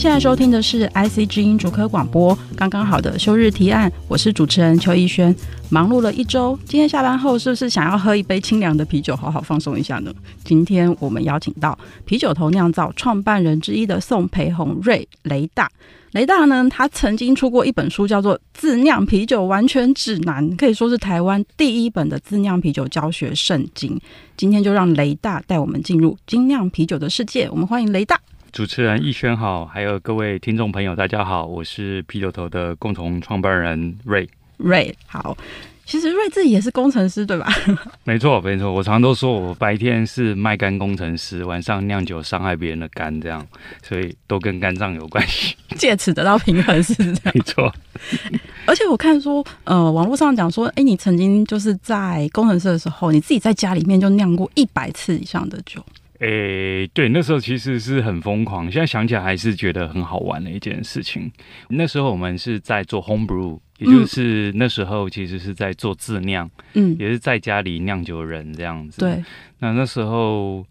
现在收听的是 IC 之音主科广播，刚刚好的休日提案，我是主持人邱逸轩。忙碌了一周，今天下班后是不是想要喝一杯清凉的啤酒，好好放松一下呢？今天我们邀请到啤酒头酿造创办人之一的宋培宏瑞雷大。雷大呢，他曾经出过一本书，叫做《自酿啤酒完全指南》，可以说是台湾第一本的自酿啤酒教学圣经。今天就让雷大带我们进入精酿啤酒的世界，我们欢迎雷大。主持人逸轩好，还有各位听众朋友，大家好，我是啤酒头的共同创办人瑞。瑞好，其实瑞自己也是工程师对吧？没错，没错，我常常都说我白天是卖肝工程师，晚上酿酒伤害别人的肝，这样，所以都跟肝脏有关系，借此得到平衡是这样。没错，而且我看说，呃，网络上讲说，哎，你曾经就是在工程师的时候，你自己在家里面就酿过一百次以上的酒。诶、欸，对，那时候其实是很疯狂，现在想起来还是觉得很好玩的一件事情。那时候我们是在做 home brew，也就是那时候其实是在做自酿，嗯，也是在家里酿酒人这样子。对，那那时候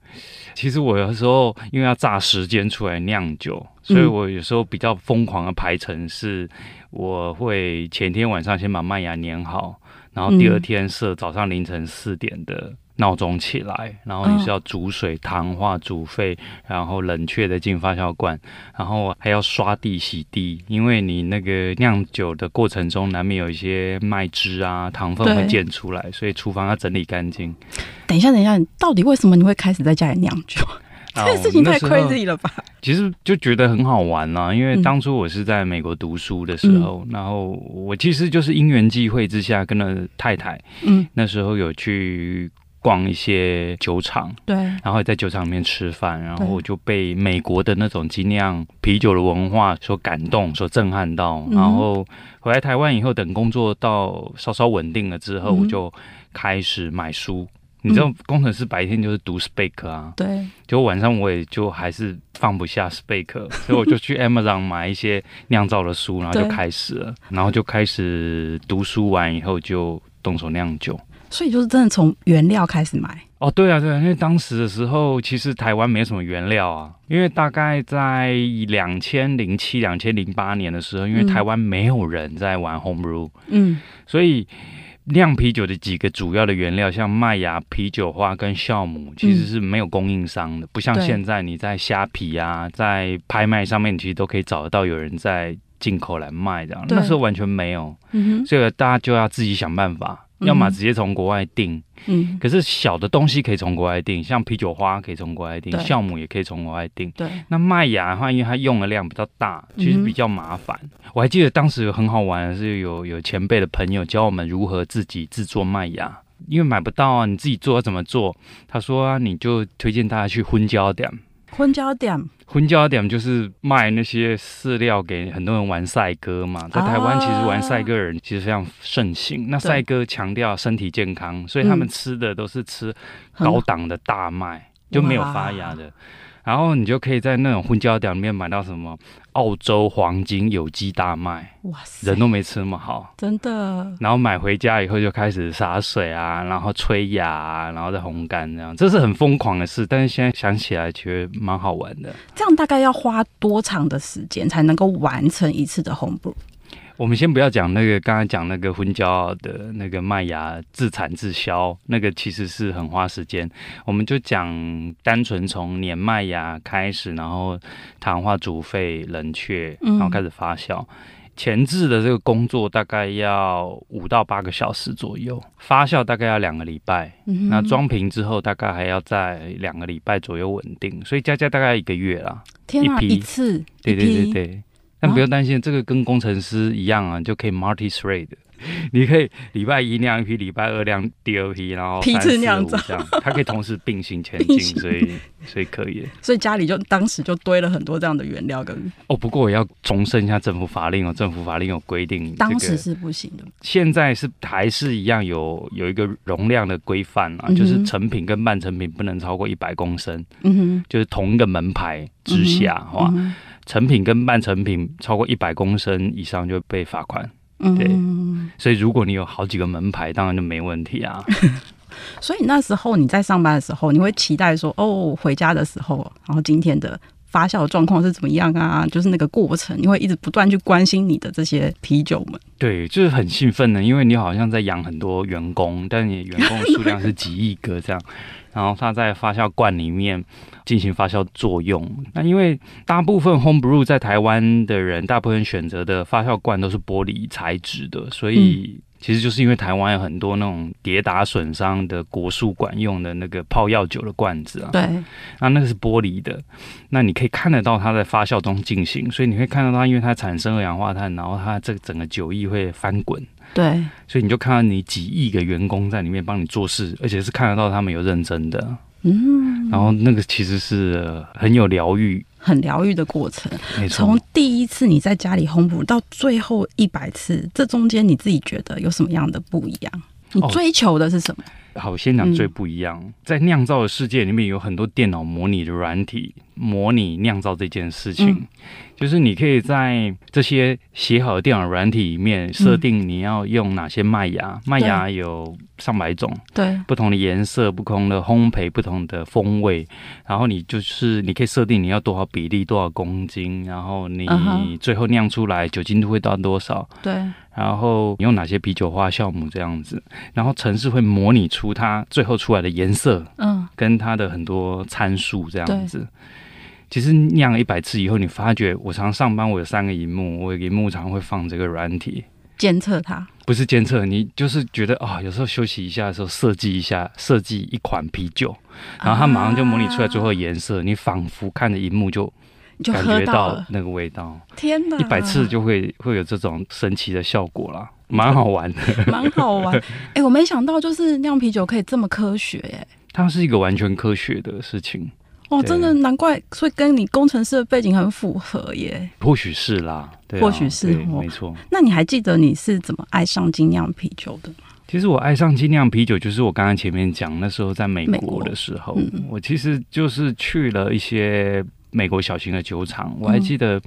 其实我有时候因为要榨时间出来酿酒，所以我有时候比较疯狂的排程是，我会前天晚上先把麦芽碾好，然后第二天设早上凌晨四点的。闹钟起来，然后你是要煮水、糖化、煮沸，然后冷却的进发酵罐，然后还要刷地、洗地，因为你那个酿酒的过程中难免有一些麦汁啊、糖分会溅出来，所以厨房要整理干净。等一下，等一下，你到底为什么你会开始在家里酿酒？这件事情太 crazy 了吧？其实就觉得很好玩啊，因为当初我是在美国读书的时候，嗯、然后我其实就是因缘际会之下跟了太太，嗯，那时候有去。逛一些酒厂，对，然后在酒厂里面吃饭，然后我就被美国的那种精酿啤酒的文化所感动、所震撼到。然后回来台湾以后，等工作到稍稍稳定了之后，我就开始买书。你知道，工程师白天就是读 spec 啊，对，就晚上我也就还是放不下 spec，所以我就去 Amazon 买一些酿造的书，然后就开始了，然后就开始读书完以后就动手酿酒。所以就是真的从原料开始买。哦，对啊，对啊，因为当时的时候其实台湾没什么原料啊，因为大概在两千零七、两千零八年的时候，因为台湾没有人在玩 home brew，嗯，所以酿啤酒的几个主要的原料，像麦芽、啤酒花跟酵母，其实是没有供应商的，不像现在你在虾皮啊，在拍卖上面，其实都可以找得到有人在进口来卖这样，那时候完全没有，嗯哼，所以大家就要自己想办法。要么直接从国外订，嗯，可是小的东西可以从国外订，像啤酒花可以从国外订，酵母也可以从国外订。对，那麦芽的话，因为它用的量比较大，其实比较麻烦。嗯、我还记得当时有很好玩的是有有前辈的朋友教我们如何自己制作麦芽，因为买不到啊，你自己做要怎么做？他说啊，你就推荐大家去婚椒店。婚椒店。婚椒店就是卖那些饲料给很多人玩赛鸽嘛，在台湾其实玩赛鸽的人其实非常盛行。啊、那赛鸽强调身体健康，所以他们吃的都是吃高档的大麦，嗯、就没有发芽的。然后你就可以在那种婚椒店里面买到什么澳洲黄金有机大麦，哇塞，人都没吃那么好，真的。然后买回家以后就开始洒水啊，然后吹芽啊，然后再烘干这样，这是很疯狂的事。但是现在想起来觉得蛮好玩的。这样大概要花多长的时间才能够完成一次的 home brew？我们先不要讲那个刚才讲那个婚椒的那个麦芽自产自销，那个其实是很花时间。我们就讲单纯从碾麦芽开始，然后糖化、煮沸、冷却，然后开始发酵。嗯、前置的这个工作大概要五到八个小时左右，发酵大概要两个礼拜。嗯、那装瓶之后大概还要在两个礼拜左右稳定，所以加加大概一个月啦。天啊，一批一次，对对对对。但不用担心，这个跟工程师一样啊，就可以 multi thread。你可以礼拜一酿一批，礼拜二酿第二批，然后批次酿造，它可以同时并行前进，所以所以可以。所以家里就当时就堆了很多这样的原料跟哦，不过我要重申一下政府法令哦，政府法令有规定，当时是不行的，现在是还是一样有有一个容量的规范啊，嗯、就是成品跟半成品不能超过一百公升，嗯哼，就是同一个门牌之下，哈、成品跟半成品超过一百公升以上就会被罚款。对，嗯，所以如果你有好几个门牌，当然就没问题啊。所以那时候你在上班的时候，你会期待说，哦，回家的时候，然后今天的发酵状况是怎么样啊？就是那个过程，你会一直不断去关心你的这些啤酒们。对，就是很兴奋的，因为你好像在养很多员工，但你员工的数量是几亿个这样。然后它在发酵罐里面进行发酵作用。那因为大部分 home brew 在台湾的人，大部分选择的发酵罐都是玻璃材质的，所以其实就是因为台湾有很多那种跌打损伤的果树管用的那个泡药酒的罐子啊。对。那那个是玻璃的，那你可以看得到它在发酵中进行，所以你会看到它，因为它产生二氧化碳，然后它这个整个酒液会翻滚。对，所以你就看到你几亿个员工在里面帮你做事，而且是看得到他们有认真的，嗯，然后那个其实是很有疗愈、很疗愈的过程。从第一次你在家里烘焙到最后一百次，这中间你自己觉得有什么样的不一样？你追求的是什么？哦、好，先讲最不一样，嗯、在酿造的世界里面有很多电脑模拟的软体，模拟酿造这件事情。嗯。就是你可以在这些写好的电脑软体里面设定你要用哪些麦芽，麦芽有上百种，对，不同的颜色、不同的烘焙、不同的风味，然后你就是你可以设定你要多少比例、多少公斤，然后你最后酿出来酒精度会到多少，对，然后你用哪些啤酒花酵母这样子，然后城市会模拟出它最后出来的颜色，嗯，跟它的很多参数这样子。其实酿了一百次以后，你发觉我常上班，我有三个荧幕，我有荧幕常会放这个软体。监测它，不是监测，你就是觉得啊、哦，有时候休息一下的时候，设计一下，设计一款啤酒，然后它马上就模拟出来最后颜色，啊、你仿佛看着荧幕就感觉到那个味道。天哪，一百次就会会有这种神奇的效果啦，蛮好玩的，蛮好玩。哎、欸，我没想到就是酿啤酒可以这么科学哎，它是一个完全科学的事情。哦，真的难怪，所以跟你工程师的背景很符合耶。或许是啦，对啊、或许是，没错。那你还记得你是怎么爱上精酿啤酒的吗？其实我爱上精酿啤酒，就是我刚刚前面讲，那时候在美国的时候，嗯、我其实就是去了一些美国小型的酒厂。我还记得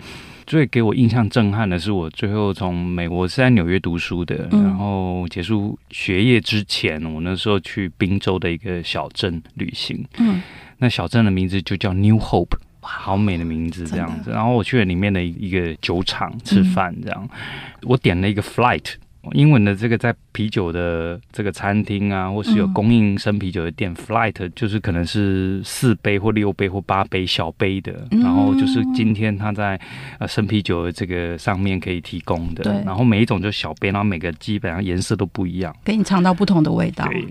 最给我印象震撼的是，我最后从美国是在纽约读书的，嗯、然后结束学业之前，我那时候去宾州的一个小镇旅行。嗯。那小镇的名字就叫 New Hope，好美的名字，这样子。然后我去了里面的一个酒厂吃饭，这样。嗯、我点了一个 Flight，英文的这个在啤酒的这个餐厅啊，或是有供应生啤酒的店、嗯、，Flight 就是可能是四杯或六杯或八杯小杯的。嗯、然后就是今天他在呃生啤酒的这个上面可以提供的。然后每一种就小杯，然后每个基本上颜色都不一样，给你尝到不同的味道。对。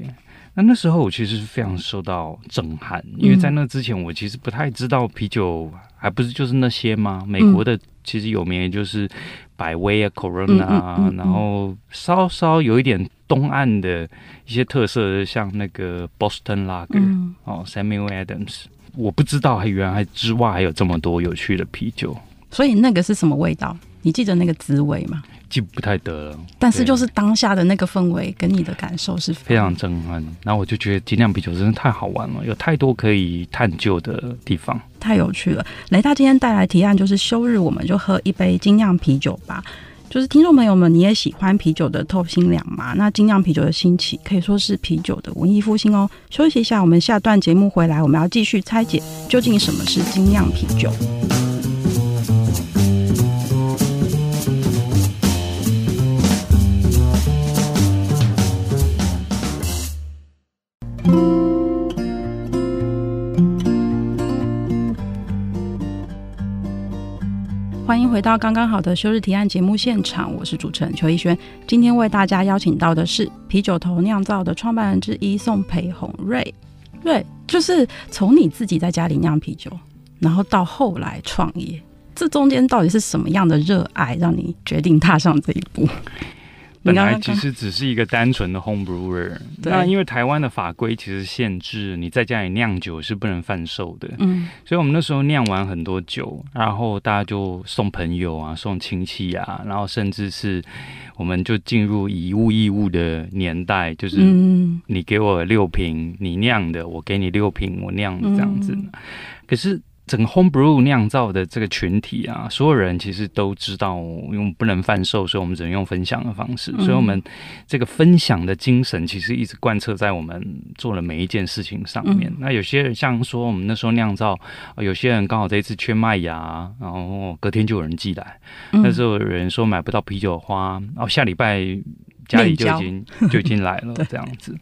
那那时候我其实是非常受到震撼，因为在那之前我其实不太知道啤酒还不是就是那些吗？美国的其实有名的就是百威啊、Corona 啊，然后稍稍有一点东岸的一些特色，像那个 Boston Lager 哦，Samuel Adams，我不知道还原来之外还有这么多有趣的啤酒。所以那个是什么味道？你记得那个滋味吗？记不太得了，但是就是当下的那个氛围跟你的感受是非常震撼。然后我就觉得精酿啤酒真的太好玩了，有太多可以探究的地方，太有趣了。雷大今天带来提案就是休日，我们就喝一杯精酿啤酒吧。就是听众朋友们，你也喜欢啤酒的透心凉吗？那精酿啤酒的兴起可以说是啤酒的文艺复兴哦。休息一下，我们下段节目回来，我们要继续拆解究竟什么是精酿啤酒。欢迎回到刚刚好的休日提案节目现场，我是主持人邱逸轩。今天为大家邀请到的是啤酒头酿造的创办人之一宋培红瑞。瑞，就是从你自己在家里酿啤酒，然后到后来创业，这中间到底是什么样的热爱让你决定踏上这一步？本来其实只是一个单纯的 home brewer。那因为台湾的法规其实限制你在家里酿酒是不能贩售的。嗯，所以我们那时候酿完很多酒，然后大家就送朋友啊，送亲戚啊，然后甚至是我们就进入以物易物的年代，就是你给我六瓶你酿的，我给你六瓶我酿的这样子。可是。整个 home brew 酿造的这个群体啊，所有人其实都知道，因为我们不能贩售，所以我们只能用分享的方式。嗯、所以，我们这个分享的精神其实一直贯彻在我们做的每一件事情上面。嗯、那有些人像说，我们那时候酿造，有些人刚好这一次缺麦芽，然后隔天就有人寄来。嗯、那时候有人说买不到啤酒花，然后下礼拜家里就已经 就已经来了，这样子。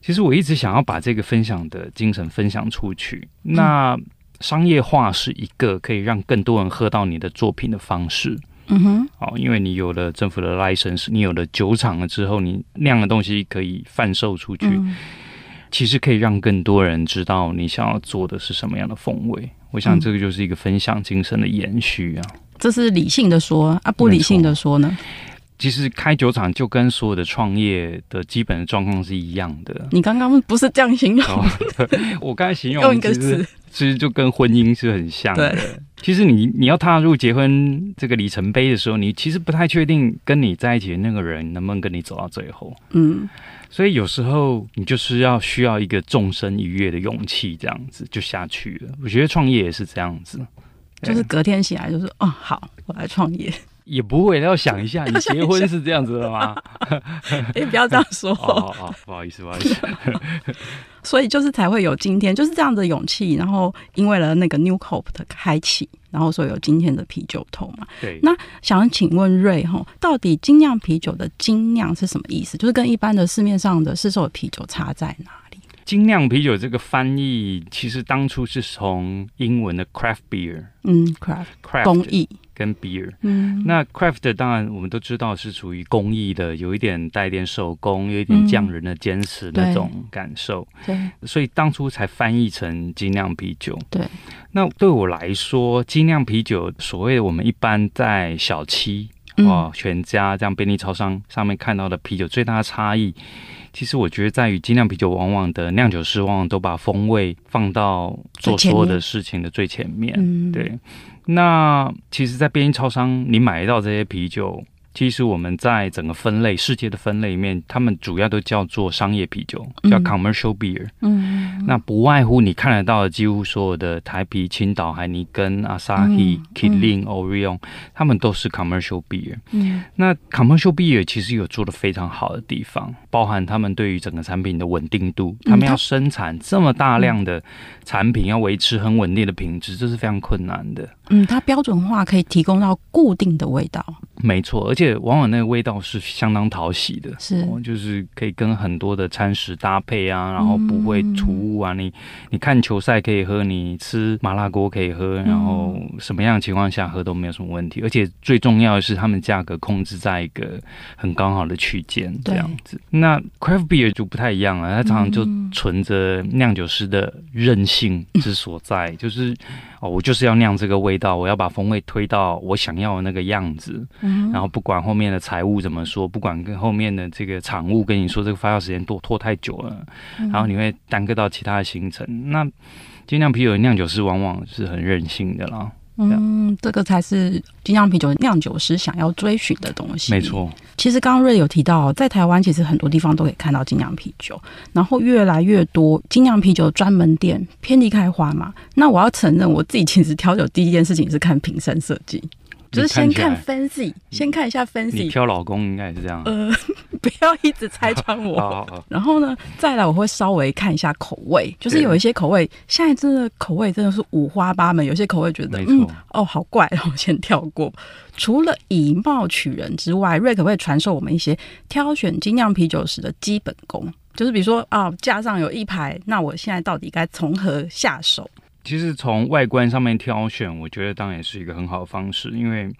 其实我一直想要把这个分享的精神分享出去。那。嗯商业化是一个可以让更多人喝到你的作品的方式。嗯哼，哦，因为你有了政府的 license，你有了酒厂了之后，你酿的东西可以贩售出去，嗯、其实可以让更多人知道你想要做的是什么样的风味。我想这个就是一个分享精神的延续啊。这是理性的说啊，不理性的说呢？其实开酒厂就跟所有的创业的基本的状况是一样的。你刚刚不是这样形容？哦、我刚才形容用一个词。其实就跟婚姻是很像的。其实你你要踏入结婚这个里程碑的时候，你其实不太确定跟你在一起的那个人能不能跟你走到最后。嗯，所以有时候你就是要需要一个纵身一跃的勇气，这样子就下去了。我觉得创业也是这样子，就是隔天醒来就是哦，好，我来创业。也不会要想一下，你结婚是这样子的吗？哎，不要这样说。哦哦，不好意思，不好意思。所以就是才会有今天，就是这样的勇气，然后因为了那个 New Hope 的开启，然后所以有今天的啤酒头嘛。对。那想请问瑞哈，到底精酿啤酒的精酿是什么意思？就是跟一般的市面上的市售的啤酒差在哪里？精酿啤酒这个翻译其实当初是从英文的 craft beer，嗯，craft craft 工艺。跟 beer，嗯，那 craft 当然我们都知道是属于工艺的，有一点带一点手工，有一点匠人的坚持那种感受，对，所以当初才翻译成精酿啤酒。对，那对我来说，精酿啤酒所谓的我们一般在小七哦，全家这样便利超商上面看到的啤酒，最大的差异，其实我觉得在于精酿啤酒往往的酿酒师往往都把风味放到做所有的事情的最前面，嗯，对。那其实，在便利超商你买到这些啤酒。其实我们在整个分类世界的分类里面，他们主要都叫做商业啤酒，叫 commercial beer。嗯，那不外乎你看得到的，几乎所有的台啤、青岛、海尼根、阿萨希、Kirin、Orion，他们都是 commercial beer。嗯，那 commercial beer 其实有做的非常好的地方，包含他们对于整个产品的稳定度，他们要生产这么大量的产品，要维持很稳定的品质，这是非常困难的。嗯，它标准化可以提供到固定的味道。没错，而且往往那个味道是相当讨喜的，是，就是可以跟很多的餐食搭配啊，然后不会突兀啊。嗯、你你看球赛可以喝，你吃麻辣锅可以喝，然后什么样的情况下喝都没有什么问题。而且最重要的是，他们价格控制在一个很刚好的区间，这样子。那 craft beer 就不太一样了，它常常就存着酿酒师的韧性之所在，嗯、就是哦，我就是要酿这个味道，我要把风味推到我想要的那个样子。然后不管后面的财务怎么说，不管跟后面的这个厂务跟你说这个发酵时间拖拖太久了，然后你会耽搁到其他的行程。那精酿啤酒的酿酒师往往是很任性的啦。嗯，这个才是精酿啤酒酿酒师想要追寻的东西。没错，其实刚刚瑞有提到，在台湾其实很多地方都可以看到精酿啤酒，然后越来越多精酿啤酒专门店遍地开花嘛。那我要承认，我自己其实挑酒第一件事情是看瓶身设计。就是先看 fancy，先看一下 fancy。你挑老公应该也是这样。呃，不要一直拆穿我。好好好。然后呢，再来我会稍微看一下口味，就是有一些口味，现在真的口味真的是五花八门，有些口味觉得，嗯，哦，好怪，然后先跳过。除了以貌取人之外，瑞可不可以传授我们一些挑选精酿啤酒时的基本功？就是比如说啊，架上有一排，那我现在到底该从何下手？其实从外观上面挑选，我觉得当然也是一个很好的方式，因为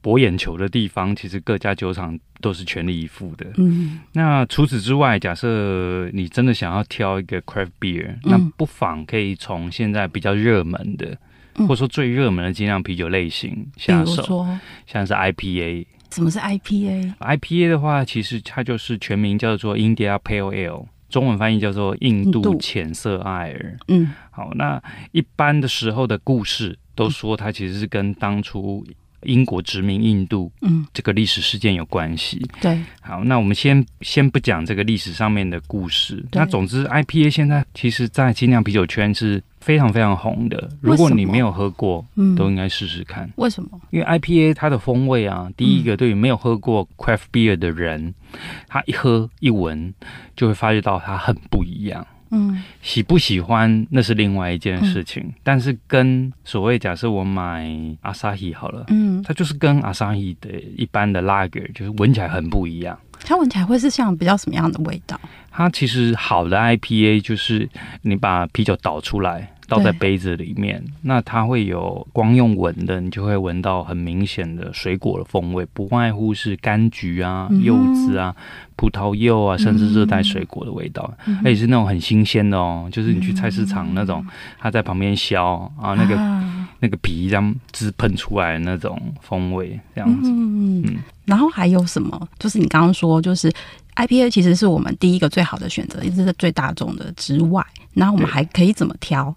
博眼球的地方，其实各家酒厂都是全力以赴的。嗯，那除此之外，假设你真的想要挑一个 craft beer，、嗯、那不妨可以从现在比较热门的或者说最热门的精酿啤酒类型下手，像是 IPA。什么是 IPA？IPA 的话，其实它就是全名叫做 India Pale Ale，中文翻译叫做印度浅色艾尔。嗯，好，那一般的时候的故事都说它其实是跟当初英国殖民印度，嗯，这个历史事件有关系。对，好，那我们先先不讲这个历史上面的故事。那总之，IPA 现在其实在精酿啤酒圈是。非常非常红的，如果你没有喝过，嗯，都应该试试看。为什么？因为 IPA 它的风味啊，第一个对于没有喝过 craft beer 的人，嗯，他一喝一闻就会发觉到它很不一样。嗯，喜不喜欢那是另外一件事情，嗯，但是跟所谓假设我买 Asahi 好了，嗯，它就是跟 Asahi 的一般的 Lager 就是闻起来很不一样。它闻起来会是像比较什么样的味道？它其实好的 IPA 就是你把啤酒倒出来，倒在杯子里面，那它会有光用闻的，你就会闻到很明显的水果的风味，不外乎是柑橘啊、柚子啊、葡萄柚啊，甚至热带水果的味道，嗯、而且是那种很新鲜的哦，就是你去菜市场那种，它在旁边削啊，那个、啊、那个皮这样汁喷出来的那种风味，这样子。嗯嗯。然后还有什么？就是你刚刚说，就是 IPA 其实是我们第一个最好的选择，也是最大众的之外，然后我们还可以怎么挑？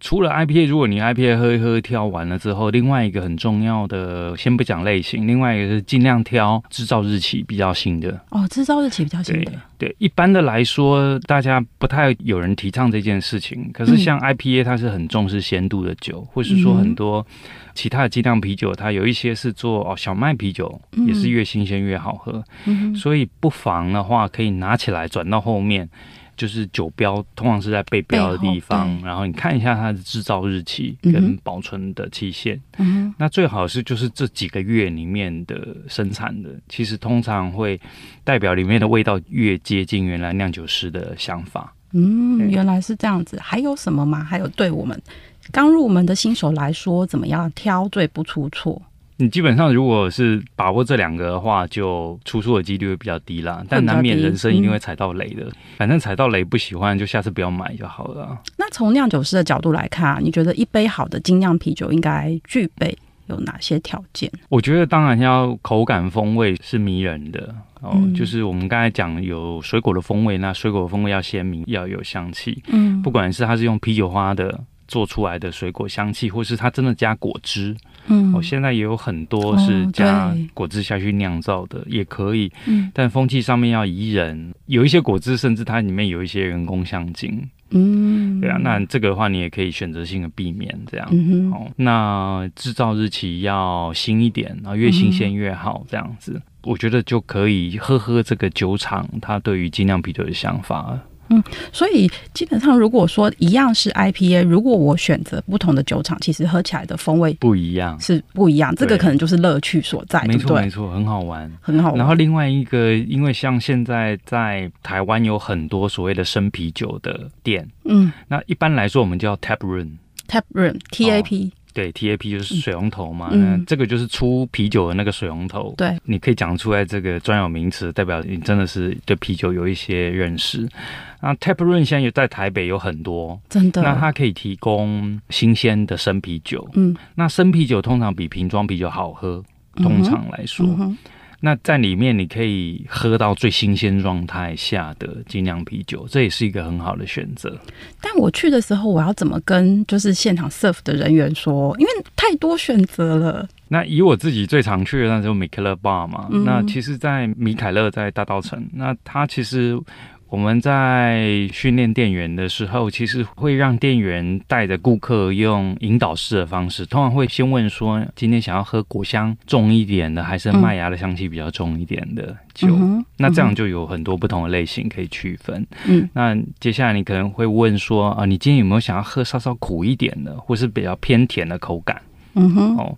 除了 IPA，如果你 IPA 喝一喝挑完了之后，另外一个很重要的，先不讲类型，另外一个是尽量挑制造日期比较新的。哦，制造日期比较新的。对，对，一般的来说，大家不太有人提倡这件事情。可是像 IPA，它是很重视鲜度的酒，嗯、或是说很多其他的精酿啤酒，它有一些是做哦小麦啤酒，也是越新鲜越好喝。嗯，所以不妨的话，可以拿起来转到后面。就是酒标通常是在背标的地方，然后你看一下它的制造日期跟保存的期限。嗯，那最好是就是这几个月里面的生产的，其实通常会代表里面的味道越接近原来酿酒师的想法。嗯，原来是这样子。还有什么吗？还有对我们刚入门的新手来说，怎么样挑最不出错？你基本上如果是把握这两个的话，就出错的几率会比较低啦。但难免人生一定会踩到雷的，嗯、反正踩到雷不喜欢，就下次不要买就好了。那从酿酒师的角度来看啊，你觉得一杯好的精酿啤酒应该具备有哪些条件？我觉得当然要口感风味是迷人的哦，嗯、就是我们刚才讲有水果的风味，那水果的风味要鲜明，要有香气。嗯，不管是它是用啤酒花的。做出来的水果香气，或是它真的加果汁，嗯，我、哦、现在也有很多是加果汁下去酿造的，哦、也可以，嗯，但风气上面要宜人，有一些果汁甚至它里面有一些人工香精，嗯，对啊，那这个的话你也可以选择性的避免这样，嗯哼，哦，那制造日期要新一点，然后越新鲜越好，这样子，嗯、我觉得就可以喝喝这个酒厂它对于精酿啤酒的想法。嗯，所以基本上，如果说一样是 IPA，如果我选择不同的酒厂，其实喝起来的风味不一样，是不一样。这个可能就是乐趣所在，没错，没错，很好玩，很好玩。然后另外一个，因为像现在在台湾有很多所谓的生啤酒的店，嗯，那一般来说我们叫 tap room，tap room，T A P。对，TAP 就是水龙头嘛，嗯、那这个就是出啤酒的那个水龙头。对，你可以讲出来这个专有名词，代表你真的是对啤酒有一些认识。那 Tap Room 现在也在台北有很多，真的。那它可以提供新鲜的生啤酒。嗯，那生啤酒通常比瓶装啤酒好喝，通常来说。嗯嗯那在里面你可以喝到最新鲜状态下的精酿啤酒，这也是一个很好的选择。但我去的时候，我要怎么跟就是现场 serve 的人员说？因为太多选择了。那以我自己最常去的那就米凯勒 bar 嘛。嗯、那其实，在米凯勒在大道城，那他其实。我们在训练店员的时候，其实会让店员带着顾客用引导式的方式，通常会先问说：今天想要喝果香重一点的，还是麦芽的香气比较重一点的酒？嗯、那这样就有很多不同的类型可以区分。嗯，那接下来你可能会问说：啊，你今天有没有想要喝稍稍苦一点的，或是比较偏甜的口感？嗯哼，哦。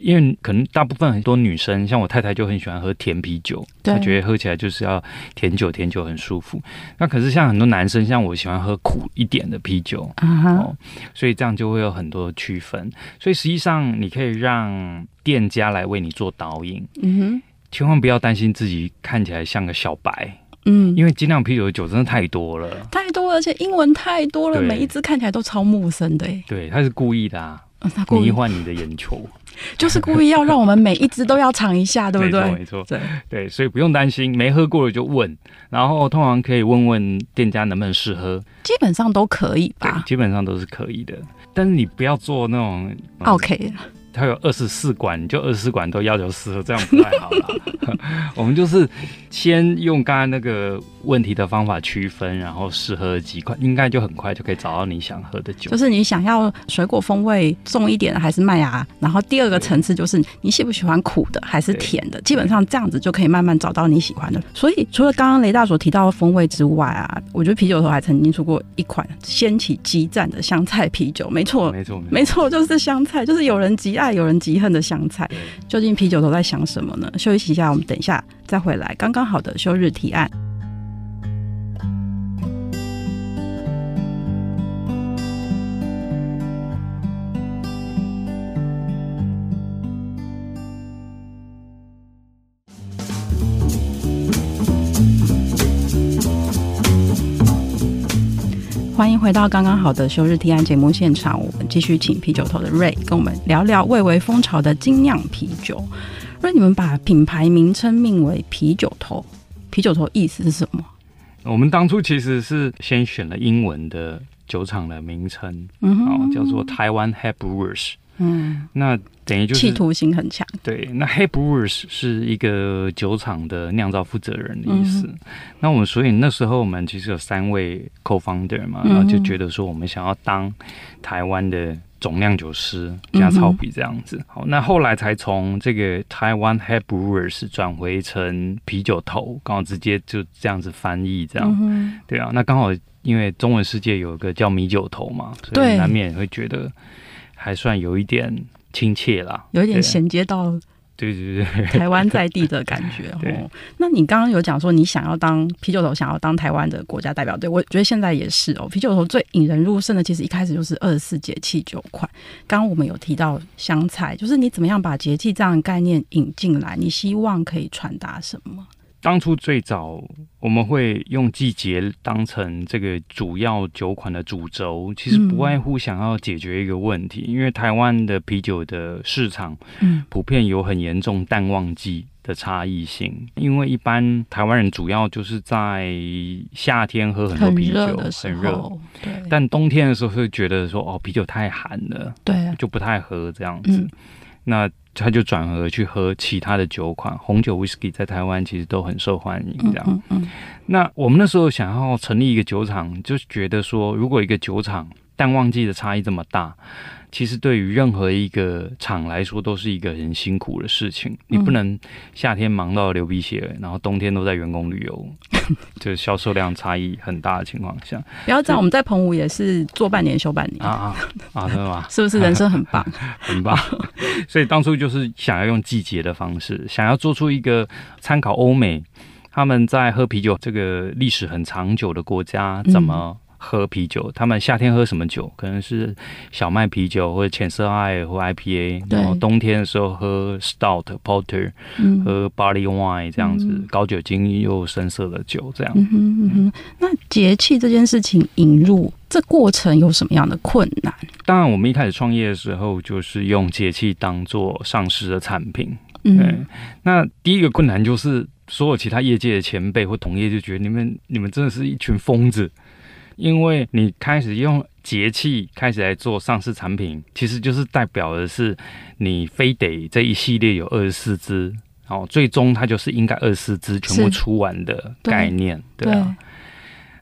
因为可能大部分很多女生，像我太太就很喜欢喝甜啤酒，她觉得喝起来就是要甜酒，甜酒很舒服。那可是像很多男生，像我喜欢喝苦一点的啤酒，uh huh. 哦，所以这样就会有很多区分。所以实际上你可以让店家来为你做导引，嗯哼，千万不要担心自己看起来像个小白，嗯，因为精酿啤酒的酒真的太多了，太多，而且英文太多了，每一支看起来都超陌生的，对，他是故意的啊。迷幻你的眼球，就是故意要让我们每一只都要尝一下，对不对？没错，对对，所以不用担心，没喝过的就问，然后通常可以问问店家能不能试喝，基本上都可以吧？基本上都是可以的，但是你不要做那种 OK。它有二十四管，就二十四管都要求试喝，这样不太好了。我们就是先用刚刚那个问题的方法区分，然后适合几款，应该就很快就可以找到你想喝的酒。就是你想要水果风味重一点的，还是麦芽？然后第二个层次就是你喜不喜欢苦的，还是甜的？基本上这样子就可以慢慢找到你喜欢的。所以除了刚刚雷大所提到的风味之外啊，我觉得啤酒头还曾经出过一款掀起激战的香菜啤酒。没错，没错，没错，就是香菜，就是有人极爱。有人极恨的香菜，究竟啤酒头在想什么呢？休息一下，我们等一下再回来。刚刚好的休日提案，欢迎回到刚刚好的休日提案节目现场，我们继续请啤酒头的 Ray 跟我们聊聊蔚为风潮的精酿啤酒。Ray，你们把品牌名称命为啤酒头，啤酒头意思是什么？我们当初其实是先选了英文的酒厂的名称，嗯哼，叫做台湾 Head Brewers。嗯，那等于就是企图心很强。对，那 Head Brewers 是一个酒厂的酿造负责人的意思。嗯、那我们所以那时候我们其实有三位 co-founder 嘛，嗯、然后就觉得说我们想要当台湾的总酿酒师加草皮这样子。嗯、好，那后来才从这个台湾 Head Brewers 转回成啤酒头，刚好直接就这样子翻译这样。嗯、对啊，那刚好因为中文世界有一个叫米酒头嘛，所以难免也会觉得。还算有一点亲切啦，有一点衔接到对对对台湾在地的感觉 哦。那你刚刚有讲说你想要当啤酒头，想要当台湾的国家代表队，我觉得现在也是哦。啤酒头最引人入胜的，其实一开始就是二十四节气酒款。刚刚我们有提到香菜，就是你怎么样把节气这样的概念引进来？你希望可以传达什么？当初最早我们会用季节当成这个主要酒款的主轴，其实不外乎想要解决一个问题，嗯、因为台湾的啤酒的市场，普遍有很严重淡旺季的差异性。嗯、因为一般台湾人主要就是在夏天喝很多啤酒，很热，对。但冬天的时候会觉得说，哦，啤酒太寒了，对，就不太喝这样子。嗯、那他就转而去喝其他的酒款，红酒、威士忌在台湾其实都很受欢迎。这样，嗯嗯嗯、那我们那时候想要成立一个酒厂，就觉得说，如果一个酒厂淡旺季的差异这么大，其实对于任何一个厂来说都是一个很辛苦的事情。你不能夏天忙到流鼻血，然后冬天都在员工旅游，就是销售量差异很大的情况下。不要这样，我们在澎湖也是做半年休半年啊啊，真的吗？是不是人生很棒？很棒。所以当初就是想要用季节的方式，想要做出一个参考欧美他们在喝啤酒这个历史很长久的国家怎么。喝啤酒，他们夏天喝什么酒？可能是小麦啤酒或者浅色艾或 IPA，对然后冬天的时候喝 Stout Porter，、嗯、喝 Barley Wine 这样子，嗯、高酒精又深色的酒这样。嗯哼嗯哼，那节气这件事情引入，这过程有什么样的困难？当然，我们一开始创业的时候，就是用节气当做上市的产品。对，嗯、那第一个困难就是，所有其他业界的前辈或同业就觉得你们你们真的是一群疯子。因为你开始用节气开始来做上市产品，其实就是代表的是你非得这一系列有二十四支，然后最终它就是应该二十四支全部出完的概念，对，对啊。对，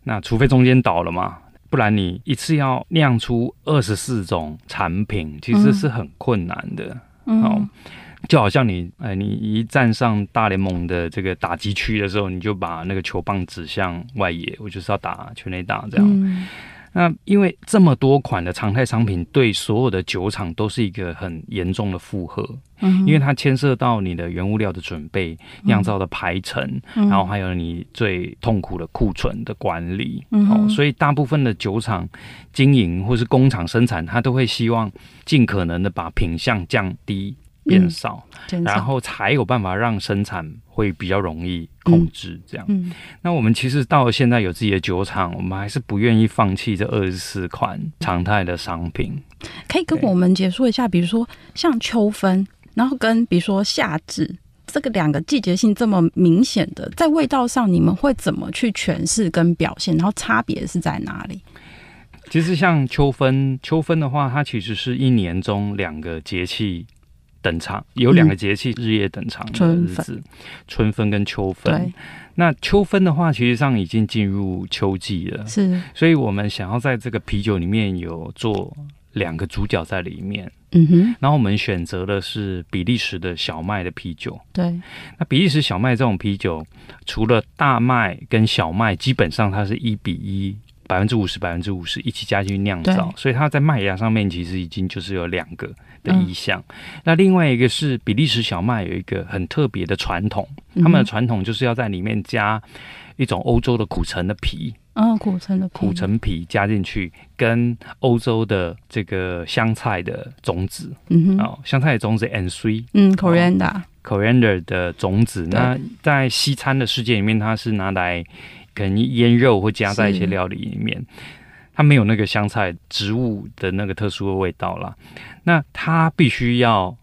那除非中间倒了嘛，不然你一次要酿出二十四种产品，其实是很困难的。嗯。嗯就好像你，哎，你一站上大联盟的这个打击区的时候，你就把那个球棒指向外野，我就是要打全垒打这样。嗯、那因为这么多款的常态商品，对所有的酒厂都是一个很严重的负荷，嗯、因为它牵涉到你的原物料的准备、酿造的排程，嗯、然后还有你最痛苦的库存的管理。嗯、哦，所以大部分的酒厂经营或是工厂生产，它都会希望尽可能的把品相降低。变少，嗯、然后才有办法让生产会比较容易控制。这样，嗯嗯、那我们其实到现在有自己的酒厂，我们还是不愿意放弃这二十四款常态的商品。可以跟我们解说一下，比如说像秋分，然后跟比如说夏至这个两个季节性这么明显的，在味道上你们会怎么去诠释跟表现？然后差别是在哪里？其实像秋分，秋分的话，它其实是一年中两个节气等长，有两个节气日夜等长的日子，嗯、春分跟秋分。对那秋分的话，其实上已经进入秋季了，是，所以我们想要在这个啤酒里面有做两个主角在里面。嗯哼，然后我们选择的是比利时的小麦的啤酒。对，那比利时小麦这种啤酒，除了大麦跟小麦，基本上它是一比一。百分之五十，百分之五十一起加进去酿造，所以它在麦芽上面其实已经就是有两个的意向。嗯、那另外一个是比利时小麦有一个很特别的传统，他们的传统就是要在里面加一种欧洲的苦橙的皮，嗯，苦橙的苦橙皮加进去，跟欧洲的这个香菜的种子，嗯哼，哦，香菜的种子 and sweet，嗯，coriander，coriander、的种子，那在西餐的世界里面，它是拿来。可能腌肉会加在一些料理里面，它没有那个香菜植物的那个特殊的味道啦。那它必须要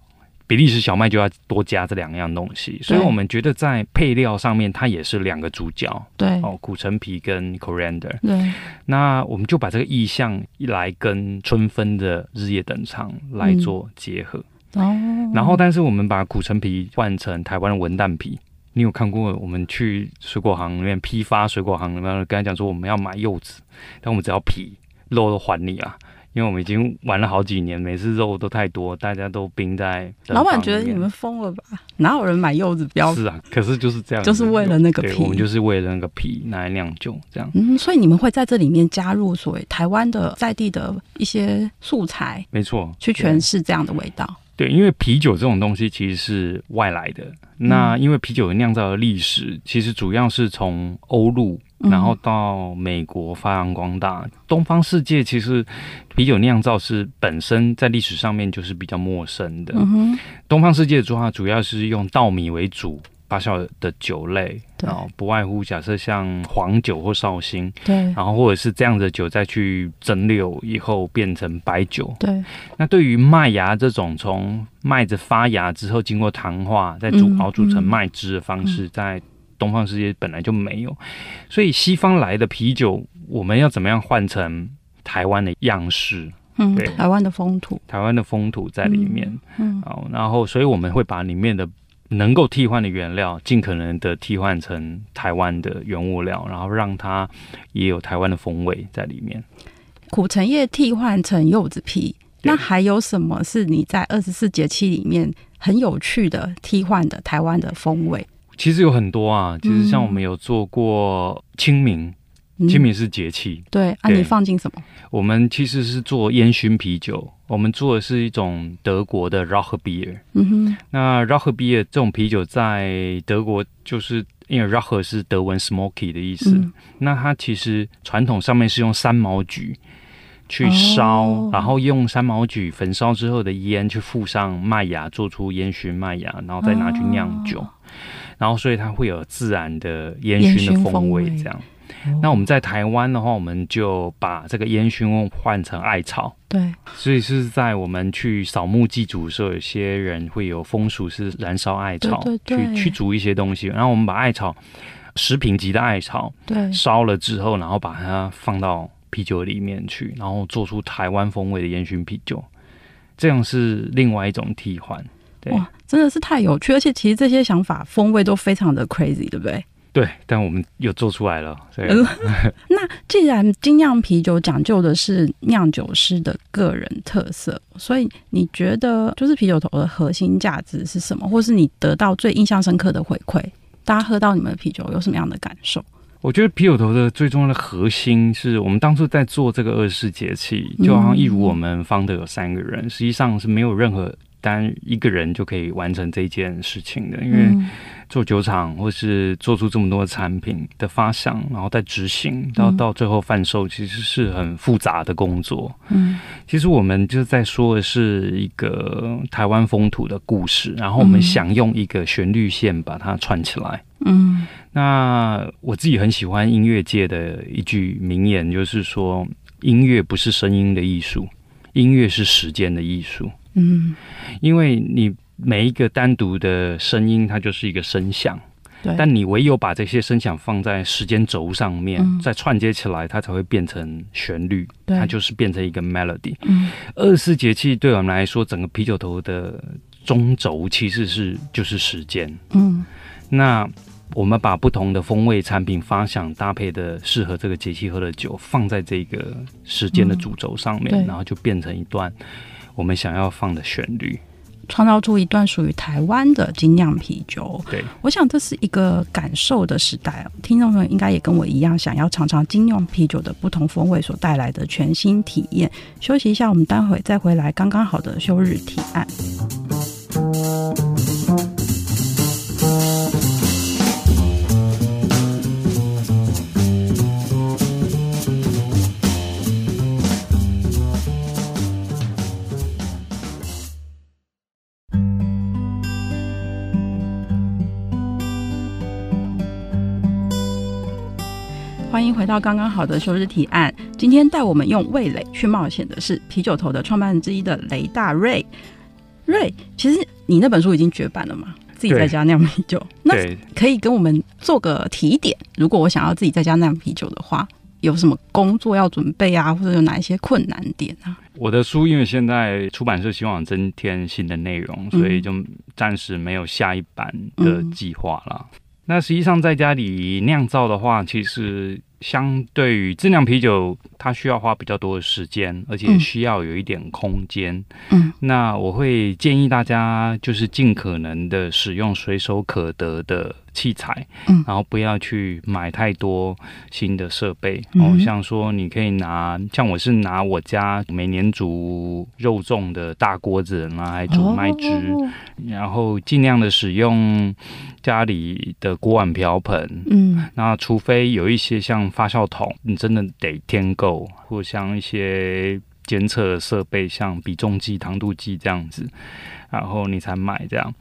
比利时小麦就要多加这两样东西，所以我们觉得在配料上面它也是两个主角。对哦，苦橙皮跟 coriander。对，那我们就把这个意象一来跟春分的日夜等长来做结合。哦、嗯，然后但是我们把苦橙皮换成台湾的文旦皮。你有看过我们去水果行里面批发水果行里面，跟他讲说我们要买柚子，但我们只要皮，肉都还你啊，因为我们已经玩了好几年，每次肉都太多，大家都冰在。老板觉得你们疯了吧？哪有人买柚子标？是啊，可是就是这样，就是为了那个皮，我们就是为了那个皮拿来酿酒这样。嗯，所以你们会在这里面加入所谓台湾的在地的一些素材，没错，去诠释这样的味道。对，因为啤酒这种东西其实是外来的。那因为啤酒的酿造的历史，其实主要是从欧陆，然后到美国发扬光大。东方世界其实啤酒酿造是本身在历史上面就是比较陌生的。东方世界的话，主要是用稻米为主。发酵的酒类，然后不外乎假设像黄酒或绍兴，对，然后或者是这样的酒再去蒸馏以后变成白酒，对。那对于麦芽这种从麦子发芽之后经过糖化再煮熬煮成麦汁的方式，在东方世界本来就没有，所以西方来的啤酒，我们要怎么样换成台湾的样式？嗯，对，台湾的风土，台湾的风土在里面，嗯，好，然后所以我们会把里面的。能够替换的原料，尽可能的替换成台湾的原物料，然后让它也有台湾的风味在里面。苦橙叶替换成柚子皮，那还有什么是你在二十四节气里面很有趣的替换的台湾的风味？其实有很多啊，其实像我们有做过清明。清明是节气，嗯，对，啊，你放进什么？我们其实是做烟熏啤酒，我们做的是一种德国的 Rauch Beer。嗯哼，那 Rauch Beer 这种啤酒在德国就是因为 Rauch 是德文 smoky 的意思，嗯、那它其实传统上面是用三毛菊去烧，哦、然后用三毛菊焚烧之后的烟去附上麦芽，做出烟熏麦芽，然后再拿去酿酒，哦、然后所以它会有自然的烟熏的风味，这样。那我们在台湾的话，我们就把这个烟熏换成艾草。对，所以是在我们去扫墓祭祖的时候，有些人会有风俗是燃烧艾草，对对对，去驱逐一些东西。然后我们把艾草，食品级的艾草，对，烧了之后，然后把它放到啤酒里面去，然后做出台湾风味的烟熏啤酒。这样是另外一种替换。对，哇，真的是太有趣，而且其实这些想法风味都非常的 crazy，对不对？对，但我们又做出来了。呃、那既然精酿啤酒讲究的是酿酒师的个人特色，所以你觉得就是啤酒头的核心价值是什么？或是你得到最印象深刻的回馈？大家喝到你们的啤酒有什么样的感受？我觉得啤酒头的最重要的核心是我们当初在做这个二十四节气，就好像一如我们方的有三个人，实际上是没有任何单一个人就可以完成这件事情的，因为做酒厂或是做出这么多产品的发想，然后再执行到到最后贩售，其实是很复杂的工作。嗯，其实我们就在说的是一个台湾风土的故事，然后我们想用一个旋律线把它串起来。嗯，那我自己很喜欢音乐界的一句名言，就是说。音乐不是声音的艺术，音乐是时间的艺术。嗯，因为你每一个单独的声音，它就是一个声响。对。但你唯有把这些声响放在时间轴上面，嗯，再串接起来，它才会变成旋律。对。它就是变成一个 melody。嗯。二十四节气对我们来说，整个啤酒头的中轴其实是就是时间。嗯。那。我们把不同的风味产品发想搭配的适合这个节气喝的酒，放在这个时间的主轴上面，嗯，然后就变成一段我们想要放的旋律，创造出一段属于台湾的精酿啤酒。对，我想这是一个感受的时代，听众朋友应该也跟我一样，想要尝尝精酿啤酒的不同风味所带来的全新体验。休息一下，我们待会再回来，刚刚好的休日提案。欢迎回到刚刚好的休日提案。今天带我们用味蕾去冒险的是啤酒头的创办人之一的雷大瑞。瑞，其实你那本书已经绝版了嘛？自己在家酿啤酒，那可以跟我们做个提点。如果我想要自己在家酿啤酒的话，有什么工作要准备啊？或者有哪一些困难点啊？我的书因为现在出版社希望增添新的内容，所以就暂时没有下一版的计划了。嗯那实际上在家里酿造的话，其实相对于自酿啤酒，它需要花比较多的时间，而且需要有一点空间。嗯，那我会建议大家就是尽可能的使用随手可得的器材，嗯，然后不要去买太多新的设备。哦，像说你可以拿，像我是拿我家每年煮肉粽的大锅子拿来煮麦汁，然后尽量的使用家里的锅碗瓢盆。嗯，那除非有一些像发酵桶，你真的得添购，或像一些监测设备，像比重计、糖度计这样子，然后你才买这样。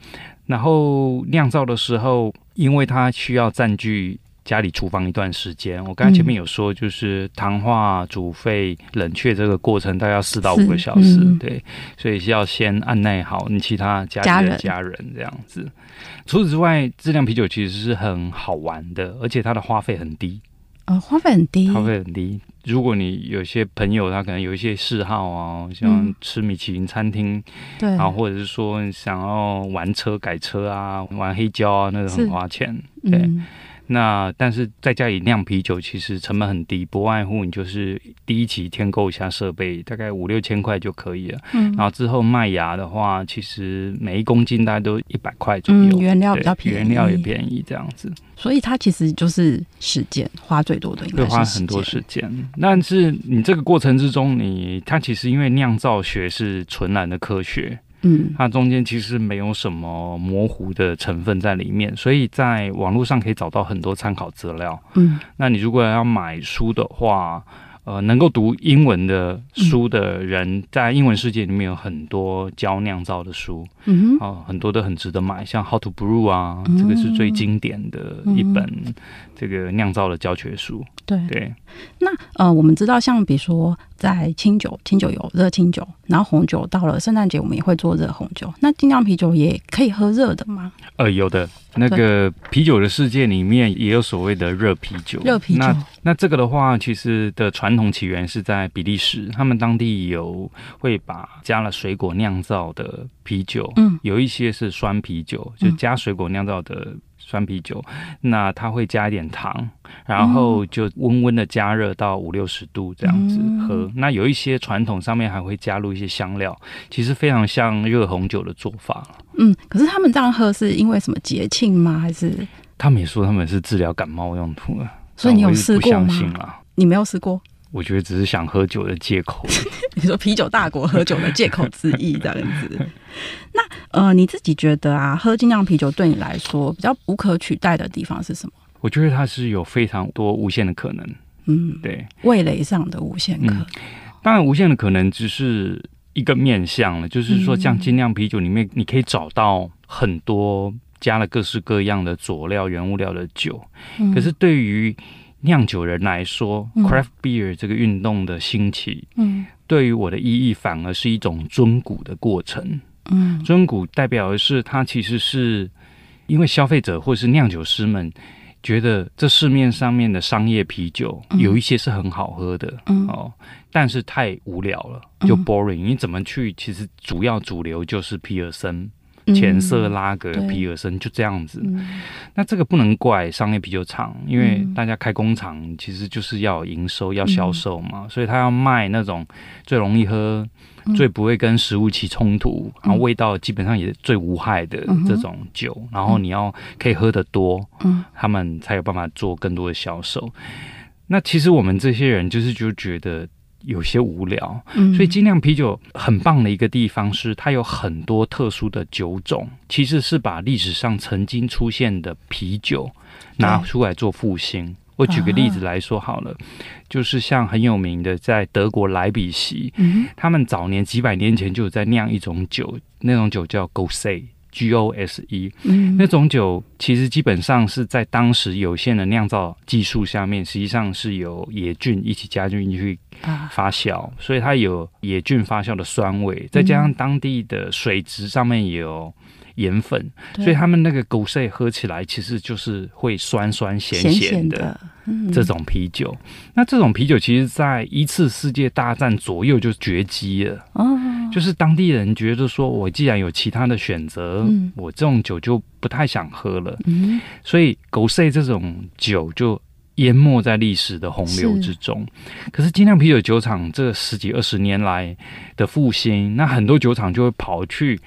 然后酿造的时候，因为它需要占据家里厨房一段时间，我刚才前面有说，就是糖化、煮沸、冷却这个过程大概要四到五个小时，嗯，对，所以需要先按耐好你其他家里的家人这样子。除此之外，质量啤酒其实是很好玩的，而且它的花费很低。呃，花费很低，花费很低。如果你有些朋友，他可能有一些嗜好啊，像吃米其林餐厅，对、嗯，然后或者是说想要玩车改车啊，玩黑胶啊，那种很花钱，对。嗯那但是在家里酿啤酒其实成本很低，不外乎你就是第一期添购一下设备，大概五六千块就可以了。嗯，然后之后麦芽的话，其实每一公斤大概都一百块左右。嗯，原料比较便宜，原料也便宜这样子。所以它其实就是时间花最多的，应该是花很多时间。但是你这个过程之中你，你它其实因为酿造学是纯然的科学。嗯，它中间其实没有什么模糊的成分在里面，所以在网络上可以找到很多参考资料。嗯，那你如果要买书的话，呃，能够读英文的书的人，在英文世界里面有很多教酿造的书，嗯哼，啊，很多都很值得买，像《How to Brew》啊，这个是最经典的一本这个酿造的教学书。对对，那呃，我们知道，像比如说在清酒，清酒有热清酒，然后红酒到了圣诞节，我们也会做热红酒。那精酿啤酒也可以喝热的吗？呃，有的。那个啤酒的世界里面也有所谓的热啤酒。热啤酒。那那这个的话，其实的传统起源是在比利时，他们当地有会把加了水果酿造的啤酒，嗯，有一些是酸啤酒，就加水果酿造的。酸啤酒，那它会加一点糖，然后就温温的加热到五六十度这样子喝。嗯、那有一些传统上面还会加入一些香料，其实非常像热红酒的做法。嗯，可是他们这样喝是因为什么节庆吗？还是他们也说他们是治疗感冒用途的？所以你有试过吗？你没有试过？我觉得只是想喝酒的借口。你说啤酒大国喝酒的借口之一这样子。那呃，你自己觉得啊，喝精酿啤酒对你来说比较无可取代的地方是什么？我觉得它是有非常多无限的可能。嗯，对，味蕾上的无限可能。嗯，当然，无限的可能只是一个面向了，就是说，像精酿啤酒里面，你可以找到很多加了各式各样的佐料、原物料的酒。嗯，可是对于酿酒人来说，嗯，craft beer 这个运动的兴起，嗯，对于我的意义反而是一种尊古的过程。嗯，尊古代表的是它其实是因为消费者或是酿酒师们觉得这市面上面的商业啤酒有一些是很好喝的，嗯，哦，但是太无聊了，就 boring。你怎么去？其实主要主流就是皮尔森。浅色拉格、皮尔森就这样子，嗯，那这个不能怪商业啤酒厂，因为大家开工厂其实就是要营收、要销售嘛，嗯，所以他要卖那种最容易喝、嗯、最不会跟食物起冲突，然后味道基本上也最无害的这种酒，嗯，然后你要可以喝得多，嗯，他们才有办法做更多的销售。那其实我们这些人就是就觉得。有些无聊，所以精酿啤酒很棒的一个地方是，它有很多特殊的酒种，其实是把历史上曾经出现的啤酒拿出来做复兴。我举个例子来说好了，就是像很有名的，在德国莱比锡，他们早年几百年前就有在酿一种酒，那种酒叫 Gose。G O S E，嗯，那种酒其实基本上是在当时有限的酿造技术下面，实际上是由野菌一起加进去发酵，所以它有野菌发酵的酸味，再加上当地的水质上面有盐分，所以他们那个 Gose 喝起来其实就是会酸酸咸咸的这种啤酒。那这种啤酒其实在一次世界大战左右就绝迹了。哦。就是当地人觉得说，我既然有其他的选择，嗯，我这种酒就不太想喝了，嗯，所以狗塞这种酒就淹没在历史的洪流之中。是，可是精酿啤酒酒厂这十几二十年来的复兴，那很多酒厂就会跑去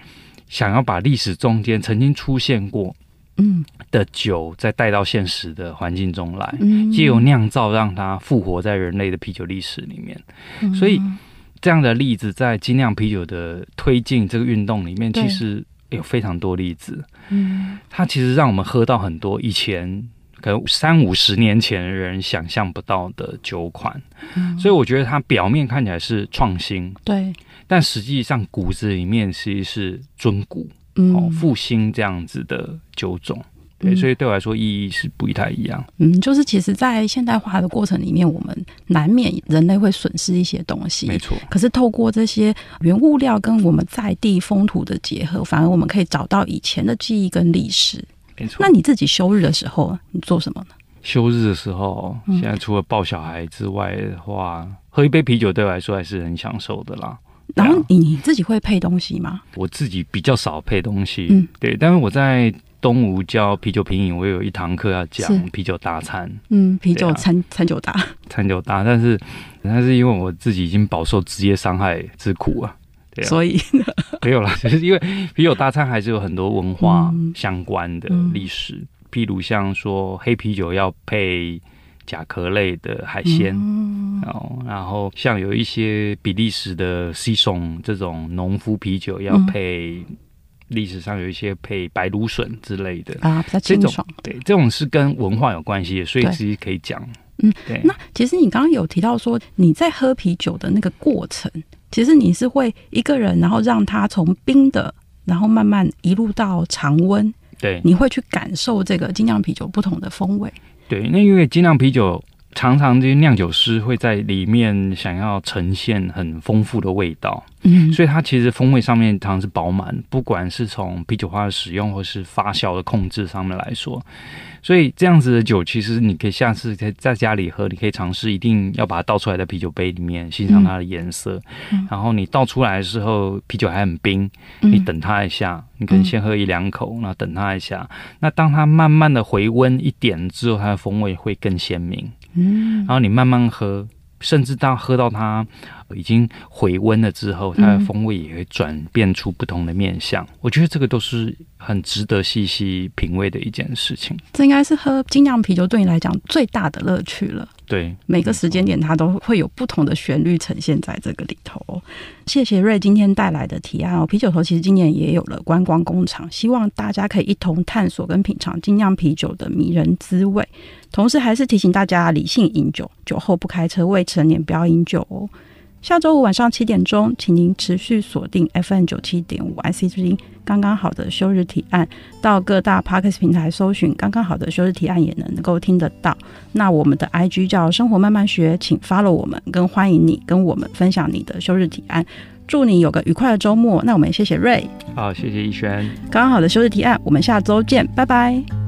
想要把历史中间曾经出现过嗯。的酒再带到现实的环境中来，嗯，借由酿造让它复活在人类的啤酒历史里面，嗯，所以。这样的例子在精酿啤酒的推进这个运动里面，其实有非常多例子。嗯，它其实让我们喝到很多以前可能三五十年前的人想象不到的酒款。嗯，所以我觉得它表面看起来是创新，对，但实际上骨子里面其实是尊古，嗯，复兴这样子的九种。对，所以对我来说意义是不太一样。嗯，就是其实，在现代化的过程里面，我们难免人类会损失一些东西，没错。可是透过这些原物料跟我们在地风土的结合，反而我们可以找到以前的记忆跟历史，没错。那你自己休日的时候，你做什么呢？休日的时候，现在除了抱小孩之外的话，喝一杯啤酒对我来说还是很享受的啦。然后你你自己会配东西吗？我自己比较少配东西，嗯，对。但是我在。东吴教啤酒品饮，我有一堂课要讲啤酒大餐。嗯，啤酒餐餐酒大，餐酒大。但是，但是因为我自己已经饱受职业伤害之苦啊，对啊，所以 没有啦。就是因为啤酒大餐还是有很多文化相关的历史，嗯，譬如像说黑啤酒要配甲壳类的海鲜，嗯，然后像有一些比利时的西松这种农夫啤酒要配。历史上有一些配白芦笋之类的啊，比较清爽。对，这种是跟文化有关系的，所以其实可以讲。嗯，对。那其实你刚刚有提到说，你在喝啤酒的那个过程，其实你是会一个人，然后让它从冰的，然后慢慢一路到常温。对，你会去感受这个精酿啤酒不同的风味。对，那因为精酿啤酒。常常这些酿酒师会在里面想要呈现很丰富的味道，嗯，所以它其实风味上面常常是饱满，不管是从啤酒花的使用或是发酵的控制上面来说，所以这样子的酒其实你可以下次在在家里喝，你可以尝试，一定要把它倒出来在啤酒杯里面欣赏它的颜色，嗯，然后你倒出来的时候啤酒还很冰，你等它一下，你可能先喝一两口，然后等它一下，那当它慢慢的回温一点之后，它的风味会更鲜明。嗯，然后你慢慢喝，甚至到喝到它已经回温了之后，它的风味也会转变出不同的面相。嗯。我觉得这个都是很值得细细品味的一件事情。这应该是喝精酿啤酒对你来讲最大的乐趣了。对，每个时间点它都会有不同的旋律呈现在这个里头。谢谢瑞今天带来的提案哦。啤酒头其实今年也有了观光工厂，希望大家可以一同探索跟品尝精酿啤酒的迷人滋味。同时，还是提醒大家理性饮酒，酒后不开车，未成年不要饮酒哦。下周五晚上七点钟，请您持续锁定 FM 九七点五 IC 之音，刚刚好的休日提案，到各大 Podcast 平台搜寻“刚刚好的休日提案”也能够听得到。那我们的 IG 叫“生活慢慢学”，请 follow 我们，跟欢迎你跟我们分享你的休日提案。祝你有个愉快的周末。那我们也谢谢瑞，好，谢谢逸轩。刚刚好的休日提案，我们下周见，拜拜。